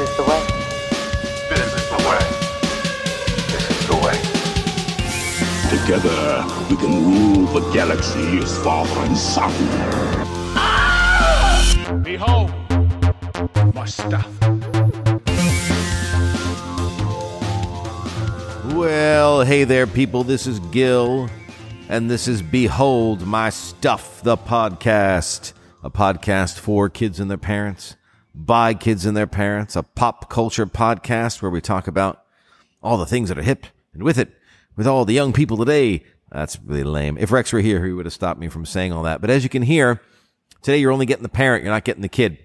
is the way. This is the way. This is the way. Together, we can rule the galaxy as father and son. Behold, my stuff. Well, hey there, people. This is Gil, and this is Behold My Stuff, the podcast. A podcast for kids and their parents, by kids and their parents, a pop culture podcast where we talk about all the things that are hip and with it, with all the young people today. That's really lame. If Rex were here, he would have stopped me from saying all that. But as you can hear, today you're only getting the parent, you're not getting the kid.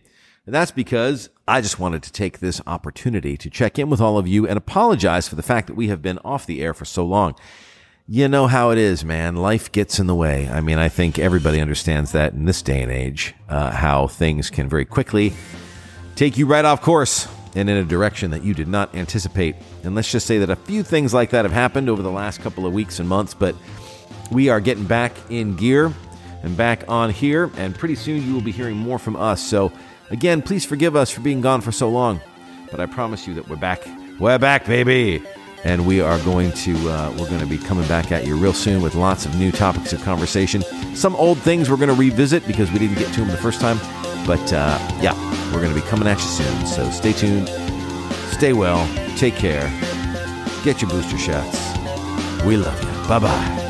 And that's because I just wanted to take this opportunity to check in with all of you and apologize for the fact that we have been off the air for so long. You know how it is, man. Life gets in the way. I mean, I think everybody understands that in this day and age, uh, how things can very quickly take you right off course and in a direction that you did not anticipate. And let's just say that a few things like that have happened over the last couple of weeks and months, but we are getting back in gear and back on here, and pretty soon you will be hearing more from us. So, again, please forgive us for being gone for so long, but I promise you that we're back. We're back, baby and we are going to uh, we're going to be coming back at you real soon with lots of new topics of conversation. Some old things we're going to revisit because we didn't get to them the first time. But uh, yeah we're going to be coming at you soon. So stay tuned stay well take care get your booster shots. We love you bye bye